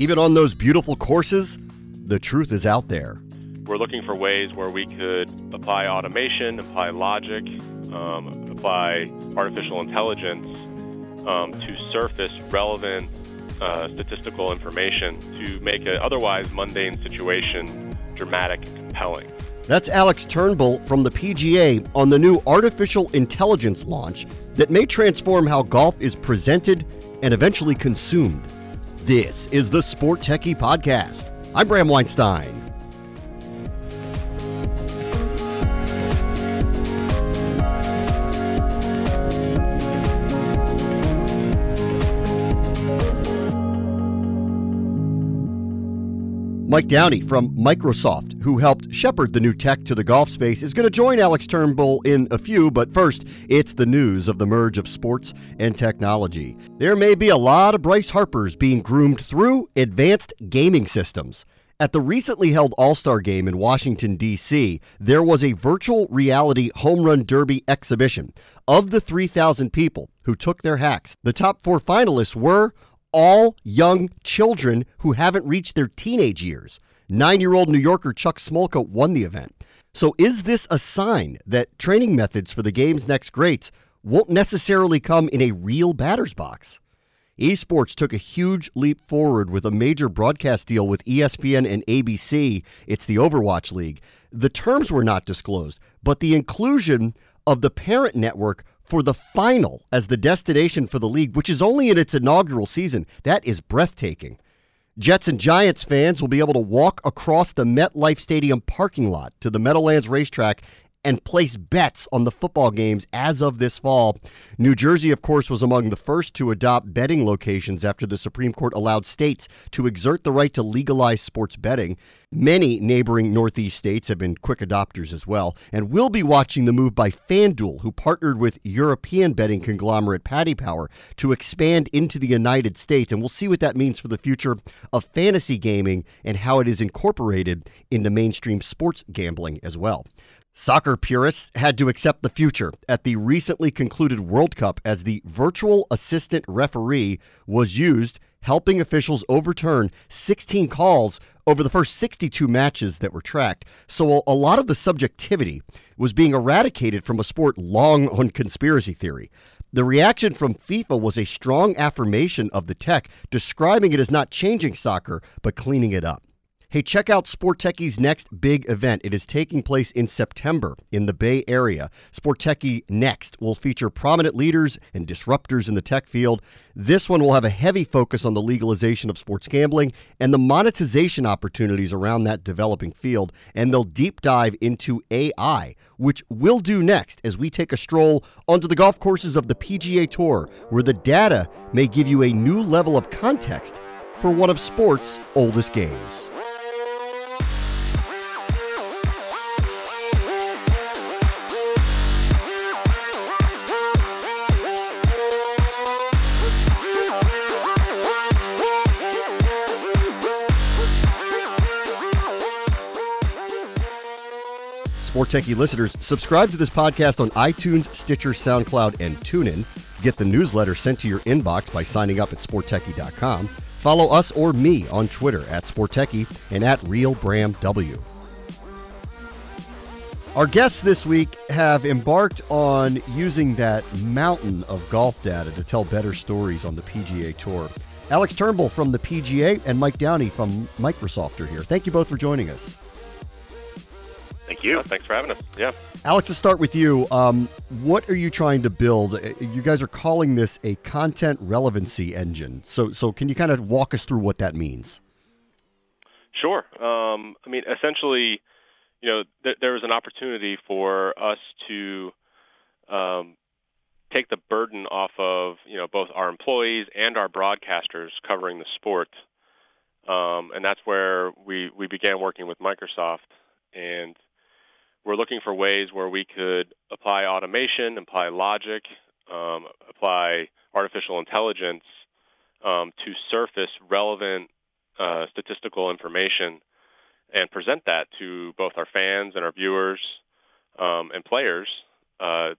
Even on those beautiful courses, the truth is out there. We're looking for ways where we could apply automation, apply logic, um, apply artificial intelligence um, to surface relevant uh, statistical information to make an otherwise mundane situation dramatic and compelling. That's Alex Turnbull from the PGA on the new artificial intelligence launch that may transform how golf is presented and eventually consumed. This is the Sport Techie Podcast. I'm Bram Weinstein. Mike Downey from Microsoft, who helped shepherd the new tech to the golf space, is going to join Alex Turnbull in a few, but first, it's the news of the merge of sports and technology. There may be a lot of Bryce Harpers being groomed through advanced gaming systems. At the recently held All Star game in Washington, D.C., there was a virtual reality home run derby exhibition. Of the 3,000 people who took their hacks, the top four finalists were all young children who haven't reached their teenage years. Nine year old New Yorker Chuck Smolka won the event. So, is this a sign that training methods for the game's next greats won't necessarily come in a real batter's box? Esports took a huge leap forward with a major broadcast deal with ESPN and ABC. It's the Overwatch League. The terms were not disclosed, but the inclusion of the parent network for the final as the destination for the league, which is only in its inaugural season. That is breathtaking. Jets and Giants fans will be able to walk across the MetLife Stadium parking lot to the Meadowlands racetrack and place bets on the football games as of this fall. New Jersey, of course, was among the first to adopt betting locations after the Supreme Court allowed states to exert the right to legalize sports betting. Many neighboring Northeast states have been quick adopters as well, and we'll be watching the move by FanDuel, who partnered with European betting conglomerate Paddy Power to expand into the United States. And we'll see what that means for the future of fantasy gaming and how it is incorporated into mainstream sports gambling as well. Soccer purists had to accept the future at the recently concluded World Cup as the virtual assistant referee was used, helping officials overturn 16 calls over the first 62 matches that were tracked. So a lot of the subjectivity was being eradicated from a sport long on conspiracy theory. The reaction from FIFA was a strong affirmation of the tech, describing it as not changing soccer, but cleaning it up. Hey, check out Sport Techie's next big event. It is taking place in September in the Bay Area. Sport Techie Next will feature prominent leaders and disruptors in the tech field. This one will have a heavy focus on the legalization of sports gambling and the monetization opportunities around that developing field. And they'll deep dive into AI, which we'll do next as we take a stroll onto the golf courses of the PGA Tour, where the data may give you a new level of context for one of sports' oldest games. Sport Techie listeners, subscribe to this podcast on iTunes, Stitcher, SoundCloud, and TuneIn. Get the newsletter sent to your inbox by signing up at sporttechie.com. Follow us or me on Twitter at SportTechie and at RealBramW. Our guests this week have embarked on using that mountain of golf data to tell better stories on the PGA Tour. Alex Turnbull from the PGA and Mike Downey from Microsoft are here. Thank you both for joining us. Thank you. Uh, thanks for having us. Yeah. Alex, to start with you, um, what are you trying to build? Uh, you guys are calling this a content relevancy engine. So, so can you kind of walk us through what that means? Sure. Um, I mean, essentially, you know, th- there was an opportunity for us to um, take the burden off of you know both our employees and our broadcasters covering the sport, um, and that's where we we began working with Microsoft and we're looking for ways where we could apply automation, apply logic, um, apply artificial intelligence um, to surface relevant uh, statistical information and present that to both our fans and our viewers um, and players uh,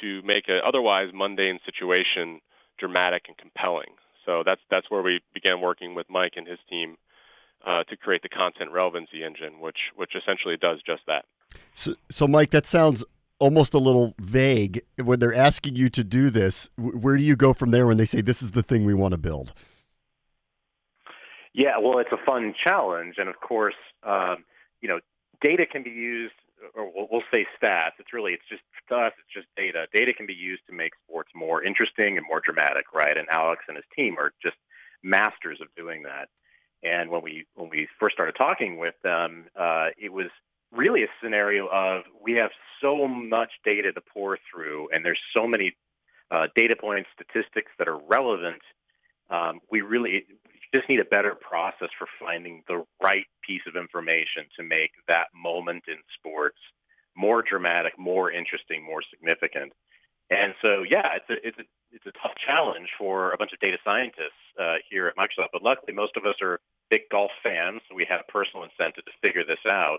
to make an otherwise mundane situation dramatic and compelling. So that's that's where we began working with Mike and his team uh, to create the content relevancy engine, which which essentially does just that. So, so Mike, that sounds almost a little vague when they're asking you to do this. Where do you go from there when they say this is the thing we want to build? Yeah, well, it's a fun challenge, and of course, um, you know, data can be used, or we'll, we'll say stats. It's really, it's just to us, it's just data. Data can be used to make sports more interesting and more dramatic, right? And Alex and his team are just masters of doing that. And when we when we first started talking with them, uh, it was really a scenario of we have so much data to pour through, and there's so many uh, data points, statistics that are relevant. Um, we really just need a better process for finding the right piece of information to make that moment in sports more dramatic, more interesting, more significant. And so, yeah, it's a it's a it's a tough challenge for a bunch of data scientists uh, here at Microsoft. But luckily, most of us are big golf fans, so we have a personal incentive to figure this out.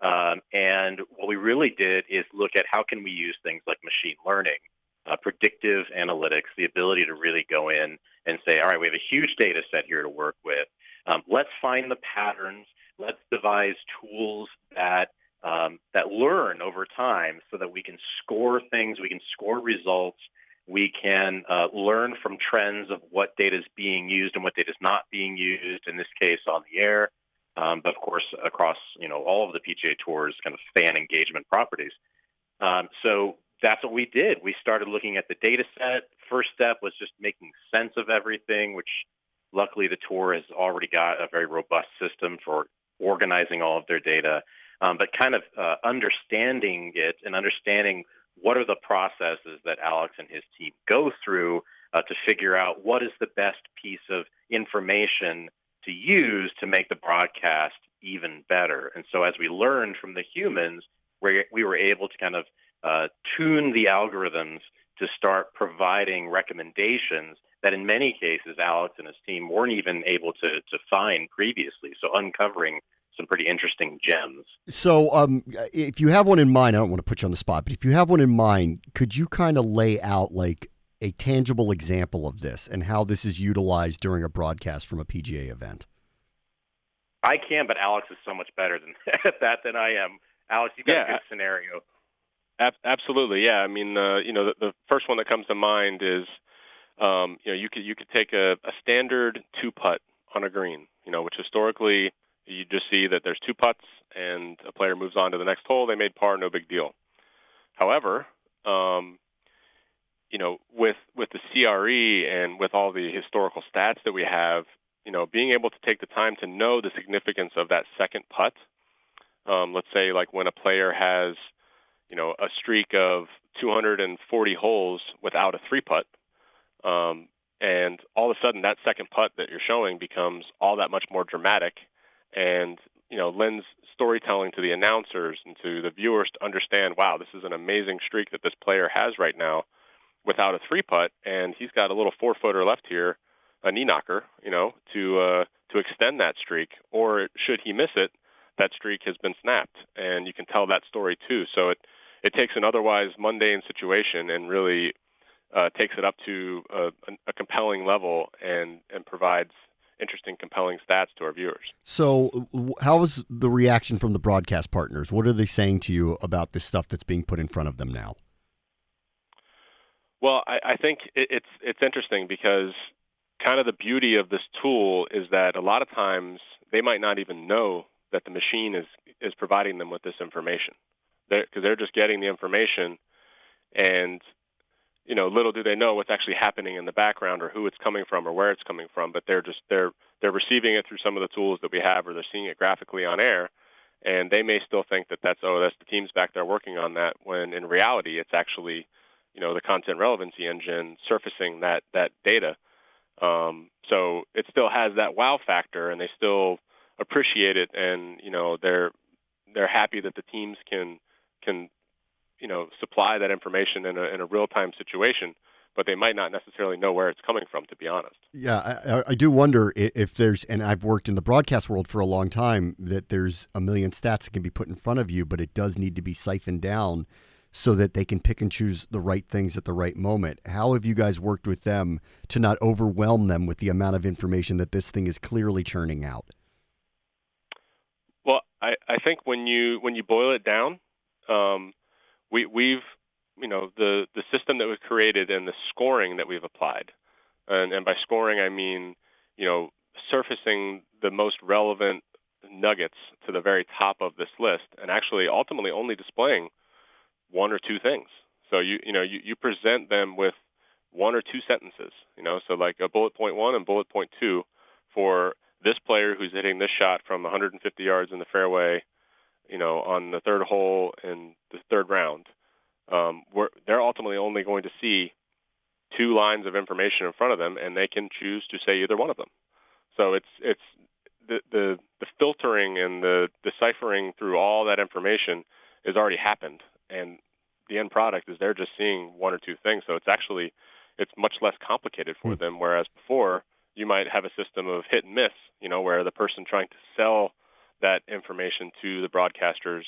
Um, and what we really did is look at how can we use things like machine learning, uh, predictive analytics, the ability to really go in and say, all right, we have a huge data set here to work with. Um, let's find the patterns. Let's devise tools that um, that learn over time, so that we can score things, we can score results, we can uh, learn from trends of what data is being used and what data is not being used. In this case, on the air, um, but of course across you know all of the PGA Tour's kind of fan engagement properties. Um, so that's what we did. We started looking at the data set. First step was just making sense of everything, which luckily the tour has already got a very robust system for organizing all of their data. Um, but kind of uh, understanding it and understanding what are the processes that Alex and his team go through uh, to figure out what is the best piece of information to use to make the broadcast even better. And so as we learned from the humans, we, we were able to kind of uh, tune the algorithms to start providing recommendations that in many cases Alex and his team weren't even able to, to find previously. So uncovering some pretty interesting gems. So, um, if you have one in mind, I don't want to put you on the spot, but if you have one in mind, could you kind of lay out like a tangible example of this and how this is utilized during a broadcast from a PGA event? I can, but Alex is so much better than that than I am. Alex, you've got yeah, a good scenario. Ab- absolutely, yeah. I mean, uh, you know, the, the, first one that comes to mind is, um, you know, you could you could take a, a standard two putt on a green, you know, which historically you just see that there's two putts and a player moves on to the next hole. They made par, no big deal. However, um, you know, with with the CRE and with all the historical stats that we have, you know, being able to take the time to know the significance of that second putt. Um, let's say, like when a player has, you know, a streak of 240 holes without a three putt, um, and all of a sudden that second putt that you're showing becomes all that much more dramatic, and you know, lends storytelling to the announcers and to the viewers to understand, wow, this is an amazing streak that this player has right now without a three putt, and he's got a little four footer left here, a knee knocker, you know, to uh, to extend that streak. Or should he miss it, that streak has been snapped, and you can tell that story too. So it it takes an otherwise mundane situation and really uh, takes it up to a, a compelling level and and provides interesting, compelling stats to our viewers. So, how was the reaction from the broadcast partners? What are they saying to you about this stuff that's being put in front of them now? Well, I, I think it, it's it's interesting because kind of the beauty of this tool is that a lot of times they might not even know that the machine is is providing them with this information because they're, they're just getting the information and you know little do they know what's actually happening in the background or who it's coming from or where it's coming from but they're just they're they're receiving it through some of the tools that we have or they're seeing it graphically on air and they may still think that that's oh that's the teams back there working on that when in reality it's actually you know the content relevancy engine surfacing that that data. Um, so it still has that wow factor, and they still appreciate it, and you know they're they're happy that the teams can can you know supply that information in a in a real time situation. But they might not necessarily know where it's coming from, to be honest. Yeah, I, I do wonder if there's, and I've worked in the broadcast world for a long time, that there's a million stats that can be put in front of you, but it does need to be siphoned down so that they can pick and choose the right things at the right moment. How have you guys worked with them to not overwhelm them with the amount of information that this thing is clearly churning out? Well, I, I think when you when you boil it down, um, we we've you know the the system that we've created and the scoring that we've applied, and, and by scoring I mean you know surfacing the most relevant nuggets to the very top of this list, and actually ultimately only displaying one or two things. So you you know you, you present them with one or two sentences. You know, so like a bullet point one and bullet point two for this player who's hitting this shot from 150 yards in the fairway, you know, on the third hole in the third round. Um, they're ultimately only going to see two lines of information in front of them, and they can choose to say either one of them. So it's it's the the, the filtering and the deciphering through all that information has already happened, and the end product is they're just seeing one or two things. So it's actually it's much less complicated for mm. them. Whereas before, you might have a system of hit and miss, you know, where the person trying to sell that information to the broadcasters,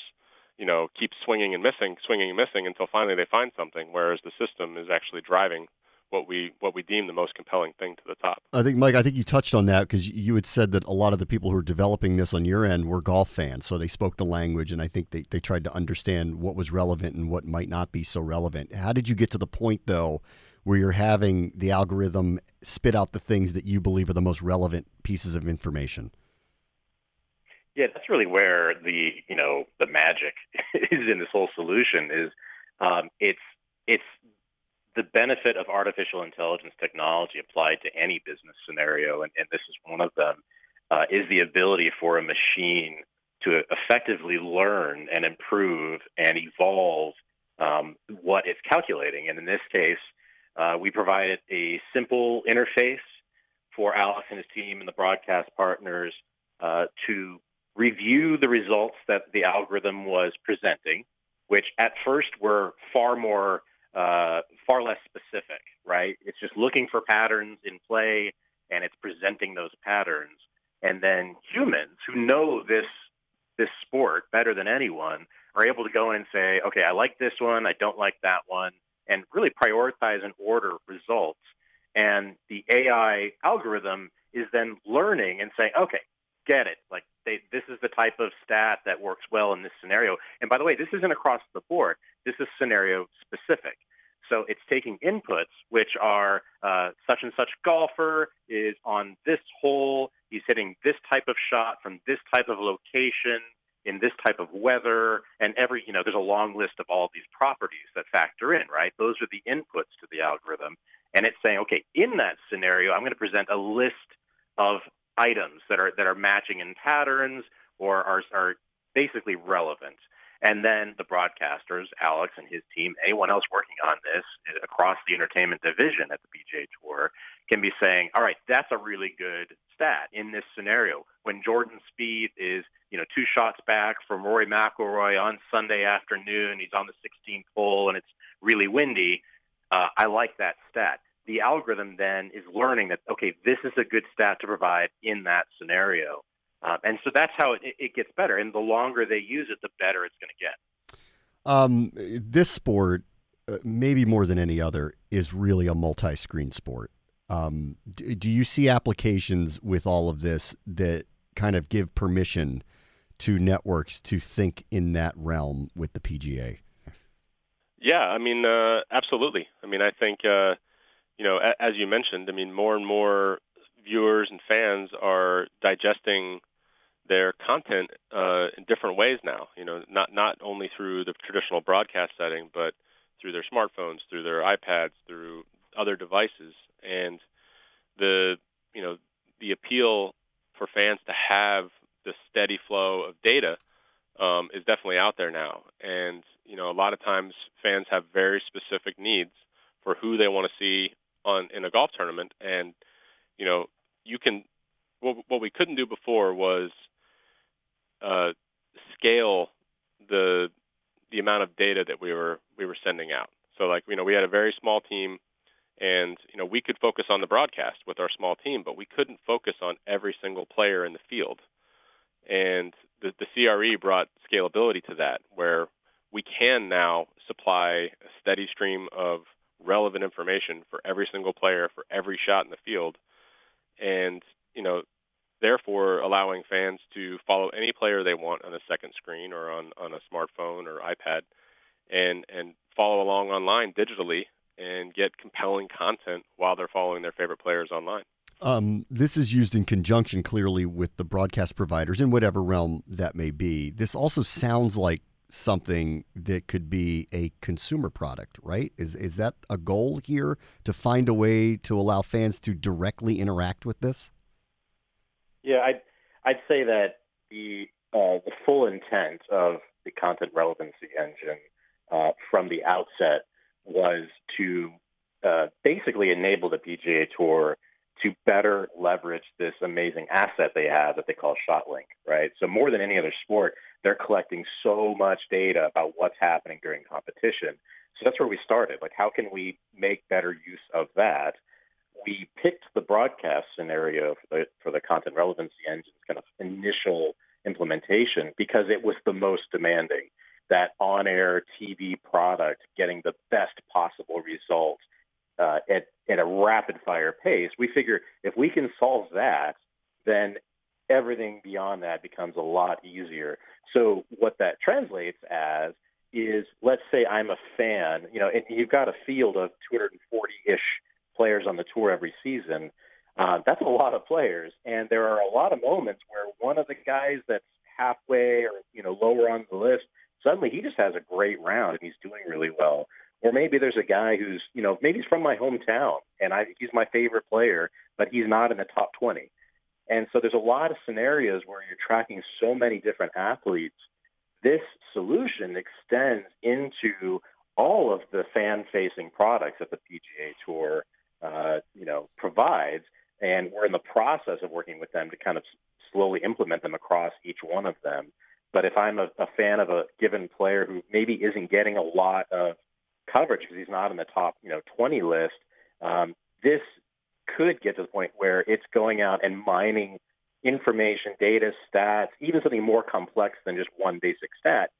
you know, keeps swinging and missing, swinging and missing until finally they find something. Whereas the system is actually driving what we what we deem the most compelling thing to the top. I think, Mike, I think you touched on that because you had said that a lot of the people who were developing this on your end were golf fans, so they spoke the language, and I think they, they tried to understand what was relevant and what might not be so relevant. How did you get to the point though? Where you're having the algorithm spit out the things that you believe are the most relevant pieces of information. Yeah, that's really where the you know the magic is in this whole solution. Is um, it's it's the benefit of artificial intelligence technology applied to any business scenario, and, and this is one of them, uh, is the ability for a machine to effectively learn and improve and evolve um, what it's calculating. And in this case, uh, we provided a simple interface for Alex and his team and the broadcast partners uh, to review the results that the algorithm was presenting, which at first were far more uh, far less specific, right? It's just looking for patterns in play and it's presenting those patterns. And then humans who know this this sport better than anyone are able to go in and say, okay, I like this one, I don't like that one, and really prioritize and order results. And the AI algorithm is then learning and saying, okay, get it. Like they, this is the type of stat that works well in this scenario. And by the way, this isn't across the board. This is scenario specific. So it's taking inputs, which are uh, such and such golfer is on this hole, he's hitting this type of shot from this type of location in this type of weather, and every, you know, there's a long list of all these properties that factor in, right? Those are the inputs to the algorithm. And it's saying, okay, in that scenario, I'm going to present a list of items that are that are matching in patterns or are, are basically relevant. And then the broadcasters, Alex and his team, anyone else working on this across the entertainment division at the PGA Tour, can be saying, all right, that's a really good stat in this scenario. When Jordan Spieth is, you know, two shots back from Rory McIlroy on Sunday afternoon, he's on the 16th hole and it's really windy. Uh, I like that stat. The algorithm then is learning that okay, this is a good stat to provide in that scenario. Um, and so that's how it, it, gets better. And the longer they use it, the better it's going to get. Um, this sport, uh, maybe more than any other, is really a multi screen sport. Um, do, do you see applications with all of this that kind of give permission to networks to think in that realm with the PGA? Yeah, I mean, uh, absolutely. I mean, I think, uh, you know, a- as you mentioned, I mean, more and more viewers and fans are digesting their content uh, in different ways now. You know, not not only through the traditional broadcast setting, but through their smartphones, through their iPads, through other devices, and the you know the appeal for fans to have the steady flow of data um, is definitely out there now. And you know, a lot of times fans have very specific needs for who they want to see on in a golf tournament, and you know, you can. What, what we couldn't do before was uh, scale the the amount of data that we were we were sending out. So like you know we had a very small team, and you know we could focus on the broadcast with our small team, but we couldn't focus on every single player in the field. And the, the CRE brought scalability to that, where we can now supply a steady stream of relevant information for every single player for every shot in the field, and you know, therefore allowing fans to follow any player they want on a second screen or on on a smartphone or iPad, and and follow along online digitally and get compelling content while they're following their favorite players online. Um, this is used in conjunction clearly with the broadcast providers in whatever realm that may be. This also sounds like something that could be a consumer product, right? Is is that a goal here to find a way to allow fans to directly interact with this? Yeah, I'd I'd say that the uh, the full intent of the content relevancy engine uh, from the outset was to uh, basically enable the PGA Tour to better leverage this amazing asset they have that they call ShotLink, right? So more than any other sport, they're collecting so much data about what's happening during competition. So that's where we started. Like, how can we make better use of that? We picked the broadcast scenario for the for the content relevancy engine's kind of initial implementation because it was the most demanding. That on-air TV product getting the best possible result uh, at at a rapid fire pace. We figure if we can solve that, then everything beyond that becomes a lot easier. So what that translates as is let's say I'm a fan, you know, and you've got a field of 240-ish players on the tour every season. Uh, that's a lot of players, and there are a lot of moments where one of the guys that's halfway or you know lower on the list suddenly he just has a great round and he's doing really well. Or maybe there's a guy who's you know maybe he's from my hometown and I he's my favorite player, but he's not in the top 20. And so there's a lot of scenarios where you're tracking so many different athletes. This solution extends into all of the fan-facing products that the PGA Tour, uh, you know, provides, and we're in the process of working with them to kind of slowly implement them across each one of them. But if I'm a, a fan of a given player who maybe isn't getting a lot of coverage because he's not in the top, you know, 20 list, um, this could get to the point where it's going out and mining information, data, stats, even something more complex than just one basic stat.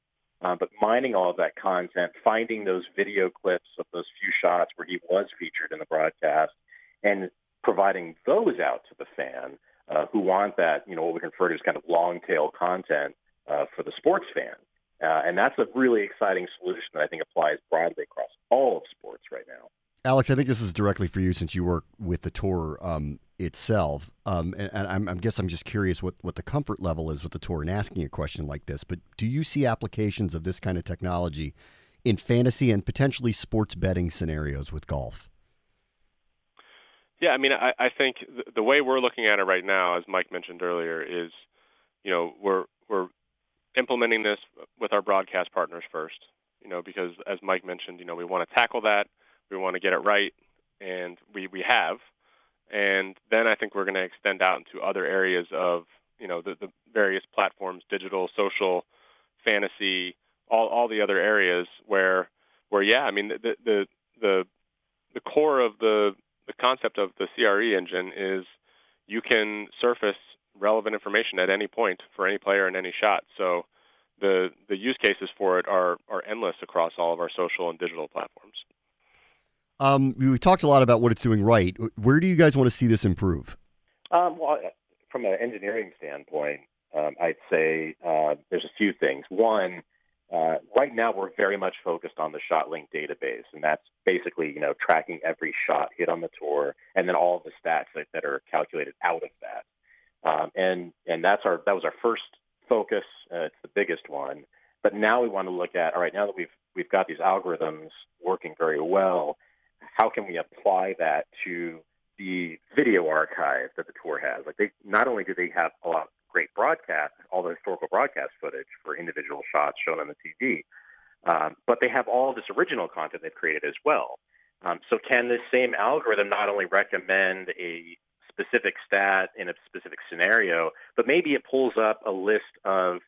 Uh, but mining all of that content, finding those video clips of those few shots where he was featured in the broadcast, and providing those out to the fan uh, who want that, you know, what we refer to as kind of long tail content uh, for the sports fan. Uh, and that's a really exciting solution that I think applies broadly across all of sports right now. Alex, I think this is directly for you since you work with the tour um, itself. Um, and, and I'm, I guess I'm just curious what, what the comfort level is with the tour in asking a question like this. But do you see applications of this kind of technology in fantasy and potentially sports betting scenarios with golf? Yeah, I mean, I, I think the way we're looking at it right now, as Mike mentioned earlier, is you know we're we're implementing this with our broadcast partners first. You know, because as Mike mentioned, you know, we want to tackle that we want to get it right, and we, we have. And then I think we're going to extend out into other areas of you know the, the various platforms, digital, social, fantasy, all, all the other areas where where yeah, I mean the the the the core of the the concept of the CRE engine is you can surface relevant information at any point for any player in any shot. So the the use cases for it are are endless across all of our social and digital platforms. Um, we talked a lot about what it's doing right. Where do you guys want to see this improve? Um, well, from an engineering standpoint, um, I'd say uh, there's a few things. One, uh, right now we're very much focused on the ShotLink database, and that's basically you know tracking every shot hit on the tour, and then all the stats that, that are calculated out of that. Um, and and that's our that was our first focus. Uh, it's the biggest one. But now we want to look at all right. Now that we've we've got these algorithms working very well, how can we apply that to the video archive that the tour has? Like they not only do they have a lot of great broadcast, all the historical broadcast footage for individual shots shown on the TV, um, but they have all this original content they've created as well. Um, so can this same algorithm not only recommend a specific stat in a specific scenario, but maybe it pulls up a list of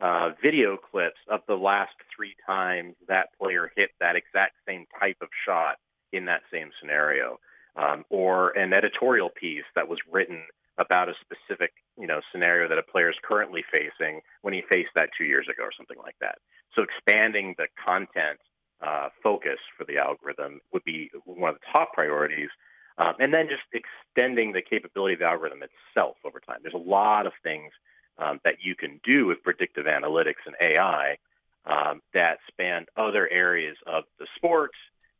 uh, video clips of the last three times that player hit that exact same type of shot in that same scenario, um, or an editorial piece that was written about a specific you know scenario that a player is currently facing when he faced that two years ago or something like that. So expanding the content uh, focus for the algorithm would be one of the top priorities. Um, and then just extending the capability of the algorithm itself over time. There's a lot of things um, that you can do with predictive analytics and AI um, that span other areas of the sport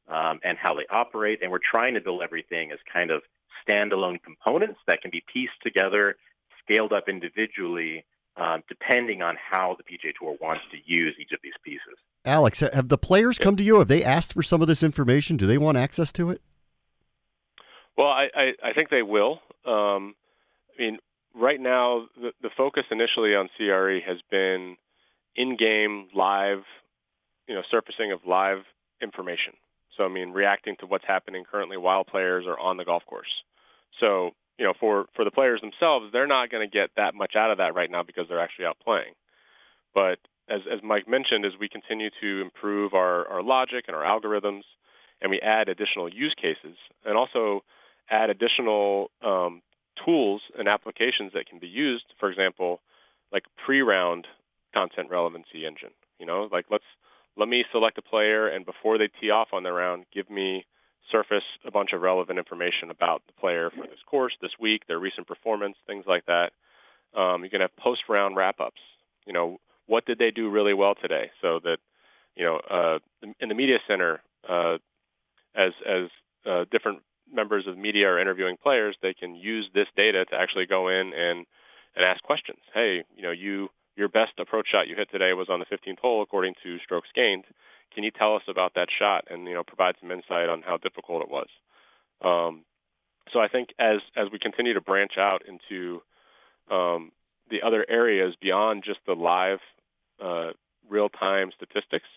um, and how they operate. And we're trying to build everything as kind of standalone components that can be pieced together, scaled up individually, um, depending on how the PGA Tour wants to use each of these pieces. Alex, have the players come to you? Have they asked for some of this information? Do they want access to it? Well, I, I, I think they will. Um, I mean, right now, the, the focus initially on CRE has been in-game live, you know, surfacing of live information. So, I mean, reacting to what's happening currently while players are on the golf course. So, you know, for for the players themselves, they're not going to get that much out of that right now because they're actually out playing. But as as Mike mentioned, as we continue to improve our our logic and our algorithms, and we add additional use cases, and also add additional um, tools and applications that can be used. For example, like pre-round content relevancy engine. You know, like let's let me select a player, and before they tee off on their round, give me surface a bunch of relevant information about the player for this course, this week, their recent performance, things like that. Um, you can have post-round wrap-ups. You know, what did they do really well today, so that you know, uh, in the media center, uh, as as uh, different members of media are interviewing players, they can use this data to actually go in and and ask questions. Hey, you know, you your best approach shot you hit today was on the 15th hole according to strokes gained. Can you tell us about that shot and you know provide some insight on how difficult it was? Um, so I think as as we continue to branch out into um, the other areas beyond just the live uh, real time statistics,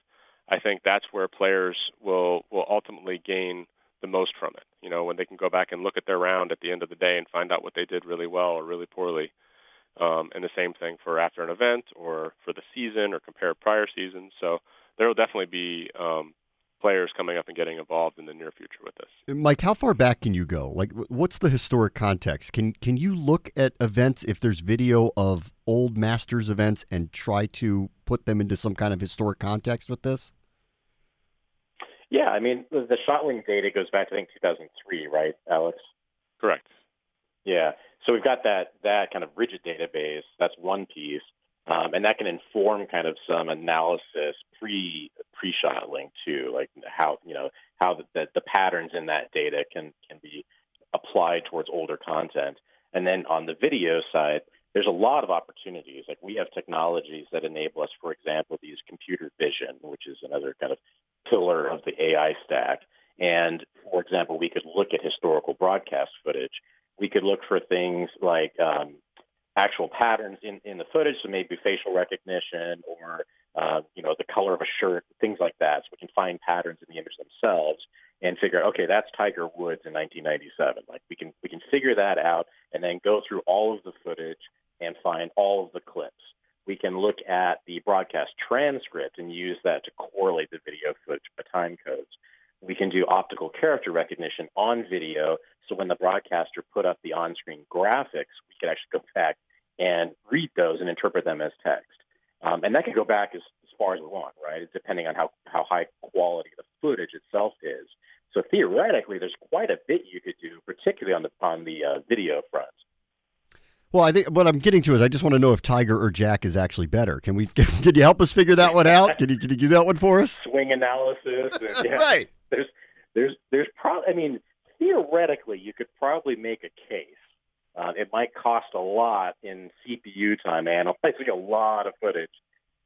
I think that's where players will will ultimately gain the most from it. You know, when they can go back and look at their round at the end of the day and find out what they did really well or really poorly. Um, and the same thing for after an event or for the season or compare prior seasons. So there will definitely be um, players coming up and getting involved in the near future with this. Mike, how far back can you go? Like, what's the historic context? Can can you look at events if there's video of old Masters events and try to put them into some kind of historic context with this? Yeah, I mean the, the ShotLink data goes back to I think 2003, right, Alex? Correct. Yeah, so we've got that that kind of rigid database. That's one piece, um, and that can inform kind of some analysis pre pre ShotLink too, like how you know how the, the, the patterns in that data can can be applied towards older content. And then on the video side, there's a lot of opportunities. Like we have technologies that enable us, for example, these computer vision, which is another kind of pillar of the AI stack. And for example, we could look at historical broadcast footage. We could look for things like um, actual patterns in, in the footage, so maybe facial recognition or uh, you know the color of a shirt, things like that. So we can find patterns in the image themselves and figure, okay, that's Tiger Woods in 1997. Like we can we can figure that out and then go through all of the footage and find all of the clips we can look at the broadcast transcript and use that to correlate the video footage by time codes. We can do optical character recognition on video, so when the broadcaster put up the on screen graphics, we can actually go back and read those and interpret them as text. Um, and that can go back as, as far as we want, right? Depending on how, how high quality the footage itself is. So theoretically, there's quite a bit you could do, particularly on the on the uh, video front. Well, I think what I'm getting to is I just want to know if Tiger or Jack is actually better. Can we? Can, you help us figure that one out? Can you can you do that one for us? Swing analysis, and, yeah, right? There's there's there's probably. I mean, theoretically, you could probably make a case. Uh, it might cost a lot in CPU time analyzing a lot of footage,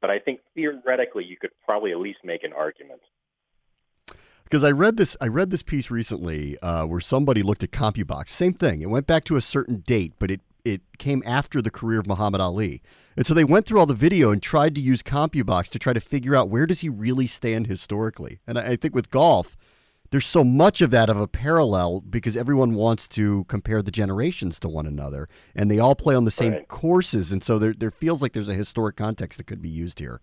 but I think theoretically you could probably at least make an argument because I read this I read this piece recently uh, where somebody looked at CompuBox. Same thing. It went back to a certain date, but it it came after the career of Muhammad Ali. And so they went through all the video and tried to use CompuBox to try to figure out where does he really stand historically. And I, think with golf, there's so much of that of a parallel because everyone wants to compare the generations to one another and they all play on the same right. courses and so there there feels like there's a historic context that could be used here.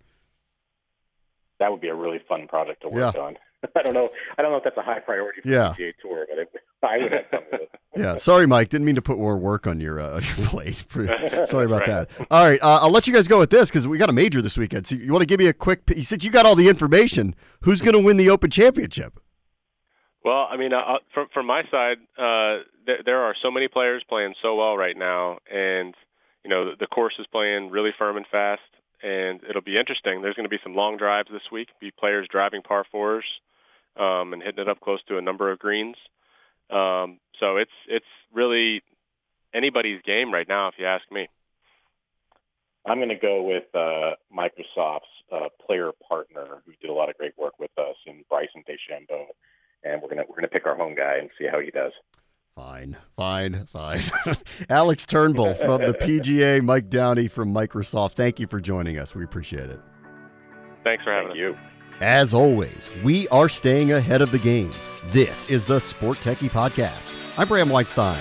That would be a really fun project to work yeah. on. I don't know. I don't know if that's a high priority for yeah. the PGA Tour, but it, I would have fun with it. yeah. Sorry, Mike. Didn't mean to put more work on your, uh, your plate. Sorry about right. that. All right. Uh, I'll let you guys go with this because we got a major this weekend. So you want to give me a quick? You said you got all the information. Who's going to win the Open Championship? Well, I mean, uh, from from my side, uh, th- there are so many players playing so well right now, and you know the, the course is playing really firm and fast, and it'll be interesting. There's going to be some long drives this week. Be players driving par fours um, and hitting it up close to a number of greens. Um, so it's it's really anybody's game right now, if you ask me. I'm going to go with uh, Microsoft's uh, player partner, who did a lot of great work with us, and Bryson DeChambeau, and we're gonna we're gonna pick our home guy and see how he does. Fine, fine, fine. Alex Turnbull from the PGA, Mike Downey from Microsoft. Thank you for joining us. We appreciate it. Thanks for having Thank you. As always, we are staying ahead of the game. This is the Sport Techie Podcast. I'm Bram Weinstein.